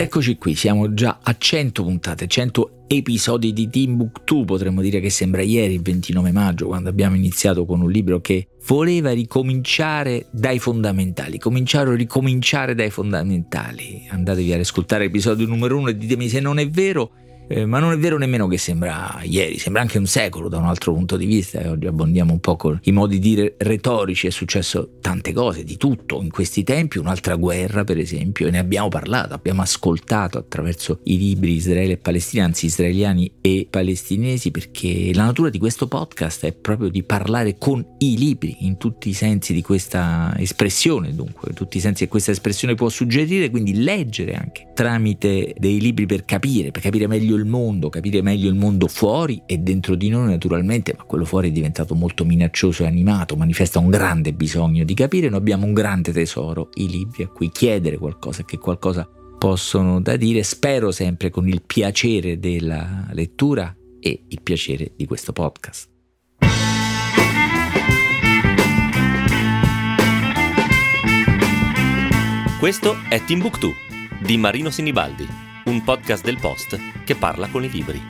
Eccoci qui, siamo già a 100 puntate, 100 episodi di Timbuktu, potremmo dire che sembra ieri, il 29 maggio, quando abbiamo iniziato con un libro che voleva ricominciare dai fondamentali, cominciare o ricominciare dai fondamentali. Andatevi ad ascoltare l'episodio numero uno e ditemi se non è vero eh, ma non è vero nemmeno che sembra ieri, sembra anche un secolo da un altro punto di vista e oggi abbondiamo un po' con i modi di dire retorici, è successo tante cose, di tutto in questi tempi, un'altra guerra per esempio, e ne abbiamo parlato, abbiamo ascoltato attraverso i libri Israele e Palestina, anzi israeliani e palestinesi, perché la natura di questo podcast è proprio di parlare con i libri in tutti i sensi di questa espressione, dunque, in tutti i sensi che questa espressione può suggerire, quindi leggere anche tramite dei libri per capire, per capire meglio il mondo, capire meglio il mondo fuori e dentro di noi naturalmente, ma quello fuori è diventato molto minaccioso e animato, manifesta un grande bisogno di capire, noi abbiamo un grande tesoro, i libri a cui chiedere qualcosa, che qualcosa possono da dire, spero sempre con il piacere della lettura e il piacere di questo podcast. Questo è Timbuktu di Marino Sinibaldi un podcast del Post che parla con i libri.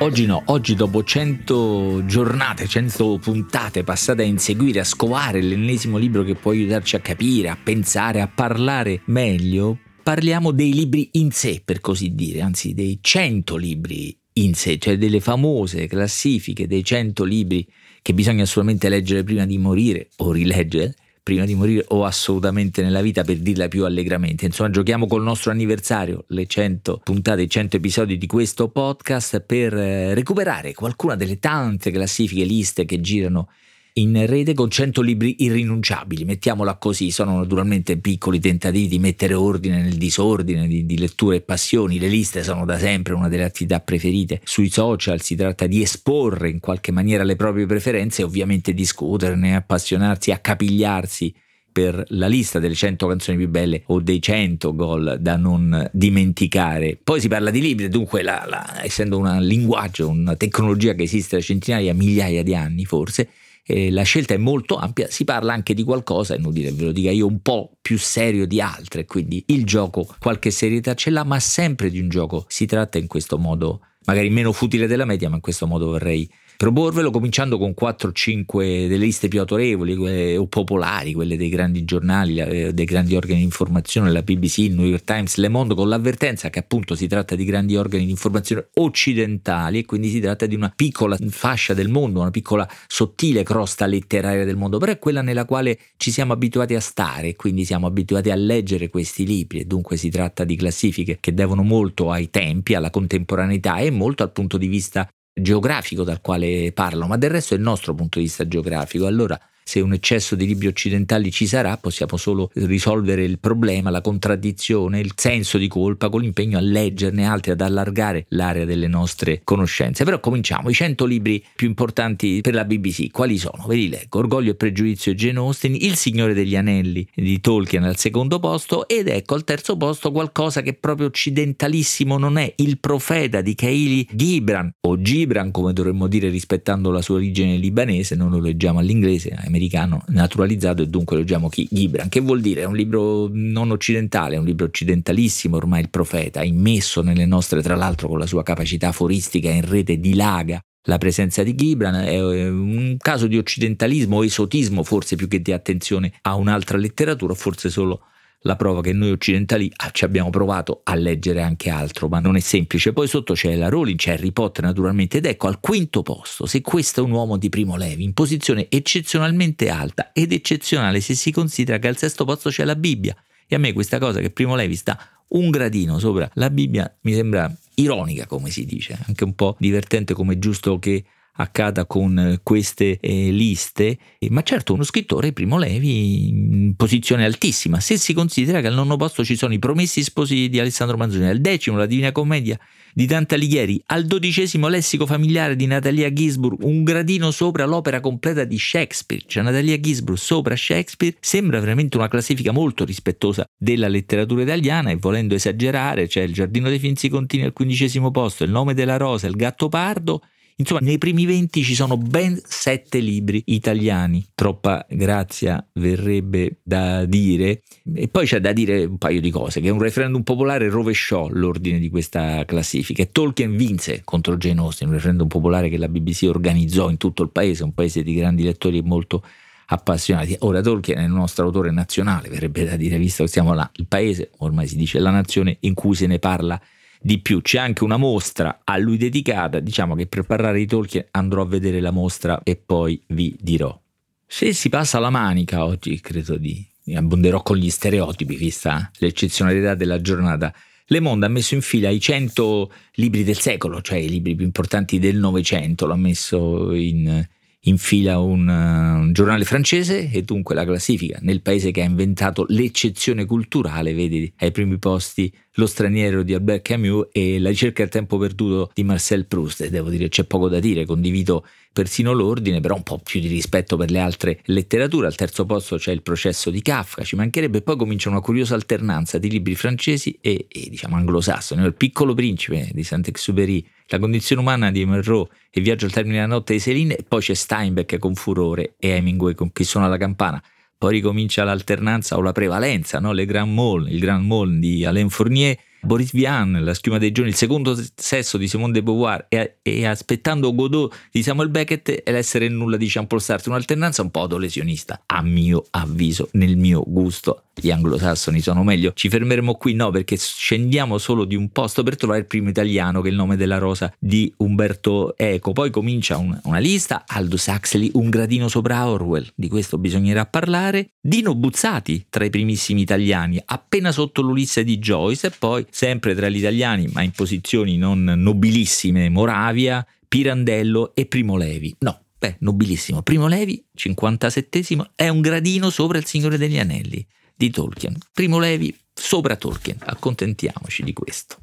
Oggi no, oggi dopo 100 giornate, 100 puntate passate a inseguire, a scovare l'ennesimo libro che può aiutarci a capire, a pensare, a parlare meglio, parliamo dei libri in sé, per così dire, anzi dei 100 libri in sé, cioè delle famose classifiche dei 100 libri che bisogna assolutamente leggere prima di morire o rileggere prima di morire o assolutamente nella vita per dirla più allegramente. Insomma, giochiamo col nostro anniversario, le 100 puntate, i 100 episodi di questo podcast per eh, recuperare qualcuna delle tante classifiche, liste che girano in rete con 100 libri irrinunciabili, mettiamola così, sono naturalmente piccoli tentativi di mettere ordine nel disordine di, di letture e passioni, le liste sono da sempre una delle attività preferite. Sui social, si tratta di esporre in qualche maniera le proprie preferenze e ovviamente discuterne, appassionarsi, accapigliarsi per la lista delle 100 canzoni più belle o dei 100 gol da non dimenticare. Poi si parla di libri, dunque la, la, essendo un linguaggio, una tecnologia che esiste da centinaia, migliaia di anni forse, eh, la scelta è molto ampia, si parla anche di qualcosa, è inutile ve lo dica io, un po' più serio di altre, quindi il gioco qualche serietà ce l'ha, ma sempre di un gioco si tratta in questo modo, magari meno futile della media, ma in questo modo vorrei proporvelo cominciando con 4-5 delle liste più autorevoli o popolari, quelle dei grandi giornali, eh, dei grandi organi di informazione, la BBC, il New York Times, Le Monde, con l'avvertenza che appunto si tratta di grandi organi di informazione occidentali e quindi si tratta di una piccola fascia del mondo, una piccola sottile crosta letteraria del mondo, però è quella nella quale ci siamo abituati a stare, quindi siamo abituati a leggere questi libri e dunque si tratta di classifiche che devono molto ai tempi, alla contemporaneità e molto al punto di vista geografico dal quale parlano, ma del resto è il nostro punto di vista geografico. Allora se un eccesso di libri occidentali ci sarà, possiamo solo risolvere il problema, la contraddizione, il senso di colpa con l'impegno a leggerne altri, ad allargare l'area delle nostre conoscenze. Però cominciamo, i 100 libri più importanti per la BBC, quali sono? Ve li leggo. Orgoglio e pregiudizio di Jane Austen, Il Signore degli Anelli di Tolkien al secondo posto ed ecco al terzo posto qualcosa che proprio occidentalissimo non è, Il Profeta di Kaili Gibran o Gibran come dovremmo dire rispettando la sua origine libanese, non lo leggiamo all'inglese, americano naturalizzato e dunque leggiamo chi Gibran, che vuol dire è un libro non occidentale, è un libro occidentalissimo ormai il profeta, immesso nelle nostre, tra l'altro con la sua capacità aforistica in rete dilaga la presenza di Gibran. È un caso di occidentalismo o esotismo forse più che di attenzione a un'altra letteratura, forse solo la prova che noi occidentali ah, ci abbiamo provato a leggere anche altro, ma non è semplice. Poi sotto c'è la Rowling, c'è Harry Potter naturalmente, ed ecco al quinto posto, se questo è un uomo di primo levi, in posizione eccezionalmente alta ed eccezionale se si considera che al sesto posto c'è la Bibbia. E a me questa cosa che Primo Levi sta un gradino sopra la Bibbia mi sembra ironica, come si dice, anche un po' divertente come giusto che accada con queste eh, liste, ma certo uno scrittore, Primo Levi, in posizione altissima, se si considera che al nono posto ci sono i Promessi Sposi di Alessandro Manzoni, al decimo la Divina Commedia di Dante Alighieri, al dodicesimo Lessico familiare di Natalia Gisburg, un gradino sopra l'opera completa di Shakespeare, cioè Natalia Gisburg sopra Shakespeare, sembra veramente una classifica molto rispettosa della letteratura italiana e volendo esagerare c'è il Giardino dei Finzi Contini al quindicesimo posto, il nome della rosa, il gatto pardo Insomma, nei primi 20 ci sono ben 7 libri italiani. Troppa grazia verrebbe da dire. E poi c'è da dire un paio di cose, che un referendum popolare rovesciò l'ordine di questa classifica Tolkien vinse contro Jane Austen, un referendum popolare che la BBC organizzò in tutto il paese, un paese di grandi lettori e molto appassionati. Ora Tolkien è il nostro autore nazionale, verrebbe da dire, visto che siamo là, il paese, ormai si dice la nazione in cui se ne parla di più. C'è anche una mostra a lui dedicata, diciamo che per parlare di Tolkien andrò a vedere la mostra e poi vi dirò. Se si passa la manica oggi, credo di abbonderò con gli stereotipi, vista l'eccezionalità della giornata. Le Monde ha messo in fila i 100 libri del secolo, cioè i libri più importanti del Novecento, l'ha messo in, in fila un, un, giornale francese e dunque la classifica nel paese che ha inventato l'eccezione culturale, vedi ai primi posti lo straniero di Albert Camus e La ricerca del tempo perduto di Marcel Proust. E devo dire c'è poco da dire, condivido persino l'ordine, però un po' più di rispetto per le altre letterature. Al terzo posto c'è il processo di Kafka, ci mancherebbe, poi comincia una curiosa alternanza di libri francesi e, e diciamo anglosassoni. Il piccolo principe di Saint-Exupéry, La condizione umana di Monroe e Viaggio al termine della notte di e poi c'è Steinbeck con Furore e Hemingway con Chi suona la campana poi ricomincia l'alternanza o la prevalenza, no? Le Grand Mall, il Grand Mall di Alain Fournier, Boris Vian, La schiuma dei giorni, il secondo sesso di Simone de Beauvoir e, e, aspettando Godot di Samuel Beckett e l'essere nulla di Jean-Paul Sartre, un'alternanza un po' adolessionista, a mio avviso, nel mio gusto gli anglosassoni sono meglio. Ci fermeremo qui, no, perché scendiamo solo di un posto per trovare il primo italiano, che è il nome della rosa di Umberto Eco. Poi comincia un, una lista: Aldous Huxley, un gradino sopra Orwell, di questo bisognerà parlare. Dino Buzzati, tra i primissimi italiani, appena sotto l'Ulisse di Joyce, e poi sempre tra gli italiani, ma in posizioni non nobilissime, Moravia, Pirandello e Primo Levi. No, Beh, nobilissimo. Primo Levi, 57 è un gradino sopra il Signore degli Anelli di Tolkien. Primo Levi sopra Tolkien, accontentiamoci di questo.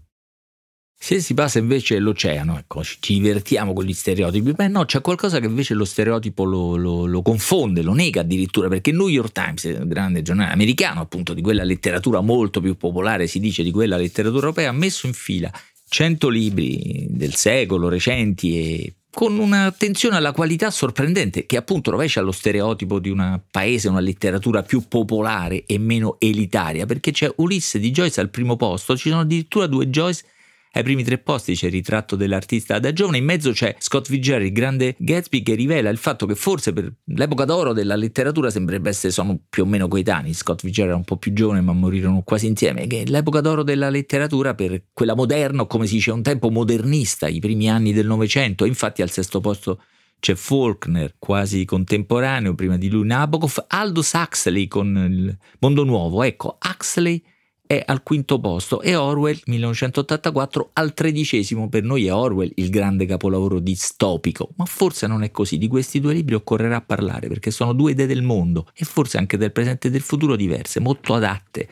Se si passa invece l'oceano, ecco, ci divertiamo con gli stereotipi, beh no, c'è qualcosa che invece lo stereotipo lo, lo, lo confonde, lo nega addirittura, perché il New York Times, il grande giornale americano, appunto di quella letteratura molto più popolare, si dice di quella letteratura europea, ha messo in fila 100 libri del secolo recenti e con un'attenzione alla qualità sorprendente che appunto rovescia lo stereotipo di un paese, una letteratura più popolare e meno elitaria, perché c'è Ulisse di Joyce al primo posto, ci sono addirittura due Joyce ai primi tre posti c'è il ritratto dell'artista da giovane, in mezzo c'è Scott Fitzgerald, il grande Gatsby, che rivela il fatto che forse per l'epoca d'oro della letteratura sembrerebbe essere, sono più o meno coetanei, Scott Fitzgerald era un po' più giovane ma morirono quasi insieme, che l'epoca d'oro della letteratura per quella moderna, come si dice, un tempo modernista, i primi anni del Novecento, infatti al sesto posto c'è Faulkner, quasi contemporaneo, prima di lui Nabokov, Aldous Huxley con il Mondo Nuovo, ecco, Huxley è al quinto posto e Orwell 1984 al tredicesimo. Per noi è Orwell il grande capolavoro distopico, ma forse non è così. Di questi due libri occorrerà parlare perché sono due idee del mondo e forse anche del presente e del futuro diverse, molto adatte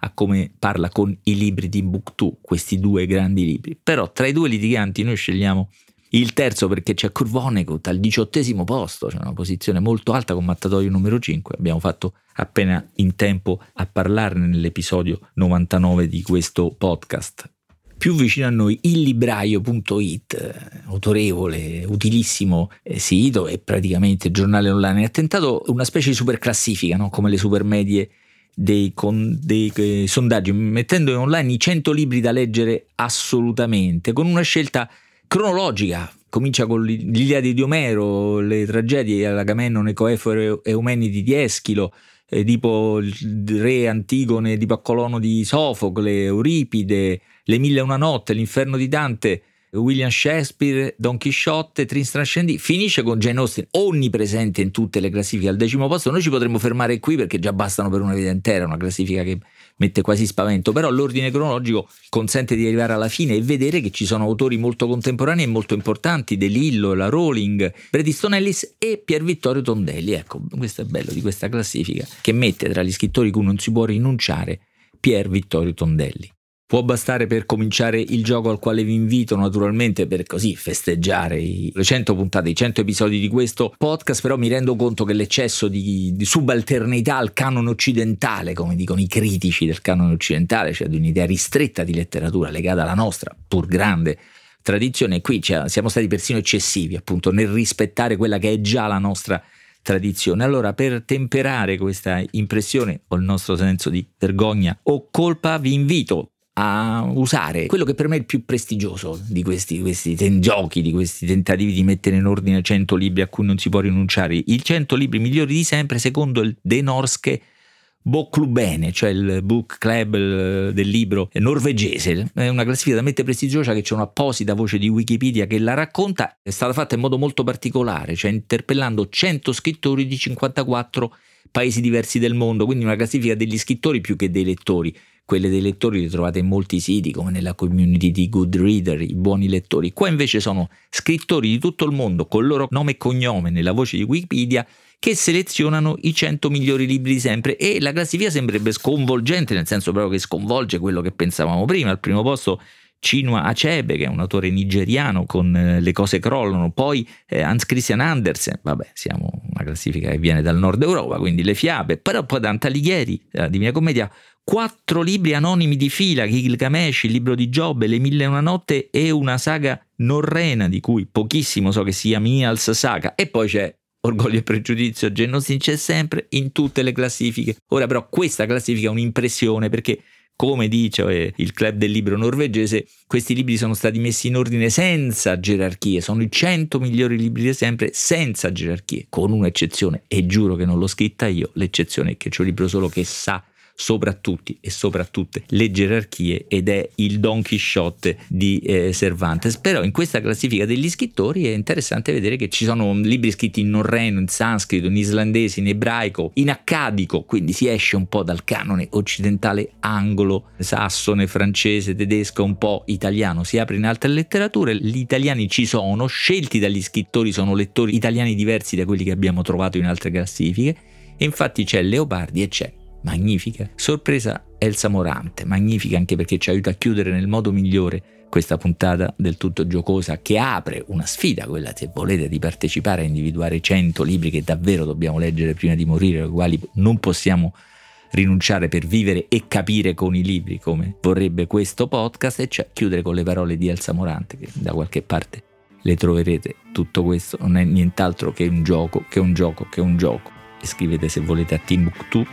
a come parla con i libri di Book questi due grandi libri. Però tra i due litiganti noi scegliamo il terzo perché c'è Kurvonekut al diciottesimo posto, c'è una posizione molto alta con Mattatoio numero 5. Abbiamo fatto appena in tempo a parlarne nell'episodio 99 di questo podcast. Più vicino a noi illibraio.it, autorevole, utilissimo eh, sito e praticamente giornale online, ha tentato una specie di super classifica, no? come le super medie dei, con, dei eh, sondaggi, mettendo online i 100 libri da leggere assolutamente, con una scelta cronologica. Comincia con l'Iliade di Omero, le tragedie Agamennone, Coeforo e Eumenidi di Eschilo, eh, tipo il re Antigone di Paccolono di Sofocle, Euripide, Le Mille e una notte, L'inferno di Dante, William Shakespeare, Don Chisciotte, Tristan Scendi, finisce con Jane Austen, onnipresente in tutte le classifiche al decimo posto. Noi ci potremmo fermare qui perché già bastano per una vita intera, una classifica che mette quasi spavento, però l'ordine cronologico consente di arrivare alla fine e vedere che ci sono autori molto contemporanei e molto importanti, De Lillo, la Rowling, Brady Stone Ellis e Pier Vittorio Tondelli. Ecco, questo è bello di questa classifica, che mette tra gli scrittori cui non si può rinunciare Pier Vittorio Tondelli. Può bastare per cominciare il gioco al quale vi invito naturalmente per così festeggiare i 100 puntate, i 100 episodi di questo podcast, però mi rendo conto che l'eccesso di, di subalternità al canone occidentale, come dicono i critici del canone occidentale, cioè di un'idea ristretta di letteratura legata alla nostra, pur grande tradizione. Qui siamo stati persino eccessivi, appunto, nel rispettare quella che è già la nostra tradizione. Allora, per temperare questa impressione o il nostro senso di vergogna o colpa, vi invito a usare quello che per me è il più prestigioso di questi, questi ten- giochi, di questi tentativi di mettere in ordine 100 libri a cui non si può rinunciare. I 100 libri migliori di sempre secondo il De Norske Boklubene, cioè il book club del libro norvegese. È una classifica talmente prestigiosa che c'è un'apposita voce di Wikipedia che la racconta. È stata fatta in modo molto particolare, cioè interpellando 100 scrittori di 54 paesi diversi del mondo, quindi una classifica degli scrittori più che dei lettori. Quelle dei lettori le trovate in molti siti, come nella community di Goodreader, i buoni lettori. Qua invece sono scrittori di tutto il mondo con il loro nome e cognome nella voce di Wikipedia che selezionano i 100 migliori libri di sempre e la classifica sembrerebbe sconvolgente, nel senso proprio che sconvolge quello che pensavamo prima. Al primo posto Chinua Achebe, che è un autore nigeriano con eh, Le cose crollano, poi eh, Hans Christian Andersen, vabbè, siamo una classifica che viene dal nord Europa, quindi le fiabe, però poi Dante Alighieri, la Divina Commedia, quattro libri anonimi di fila, Gilgamesh, il libro di Giobbe, Le mille e una notte e una saga norrena di cui pochissimo so che sia Mials Saga, e poi c'è Orgoglio e pregiudizio, Genostin c'è sempre in tutte le classifiche. Ora però questa classifica è un'impressione perché come dice eh, il club del libro norvegese, questi libri sono stati messi in ordine senza gerarchie, sono i 100 migliori libri di sempre senza gerarchie, con un'eccezione, e giuro che non l'ho scritta io, l'eccezione è che c'è un libro solo che sa sopra tutti e sopra tutte le gerarchie ed è il Don Quixote di eh, Cervantes. Però in questa classifica degli scrittori è interessante vedere che ci sono libri scritti in norreno, in sanscrito, in islandese, in ebraico, in accadico, quindi si esce un po' dal canone occidentale anglo, sassone, francese, tedesco, un po' italiano, si apre in altre letterature, gli italiani ci sono, scelti dagli scrittori sono lettori italiani diversi da quelli che abbiamo trovato in altre classifiche, e infatti c'è Leopardi e c'è magnifica. Sorpresa Elsa Morante, magnifica anche perché ci aiuta a chiudere nel modo migliore questa puntata del tutto giocosa che apre una sfida, quella se volete di partecipare a individuare 100 libri che davvero dobbiamo leggere prima di morire, ai quali non possiamo rinunciare per vivere e capire con i libri come vorrebbe questo podcast e cioè chiudere con le parole di Elsa Morante che da qualche parte le troverete. Tutto questo non è nient'altro che un gioco, che un gioco, che un gioco scrivete se volete a timbuktu.it.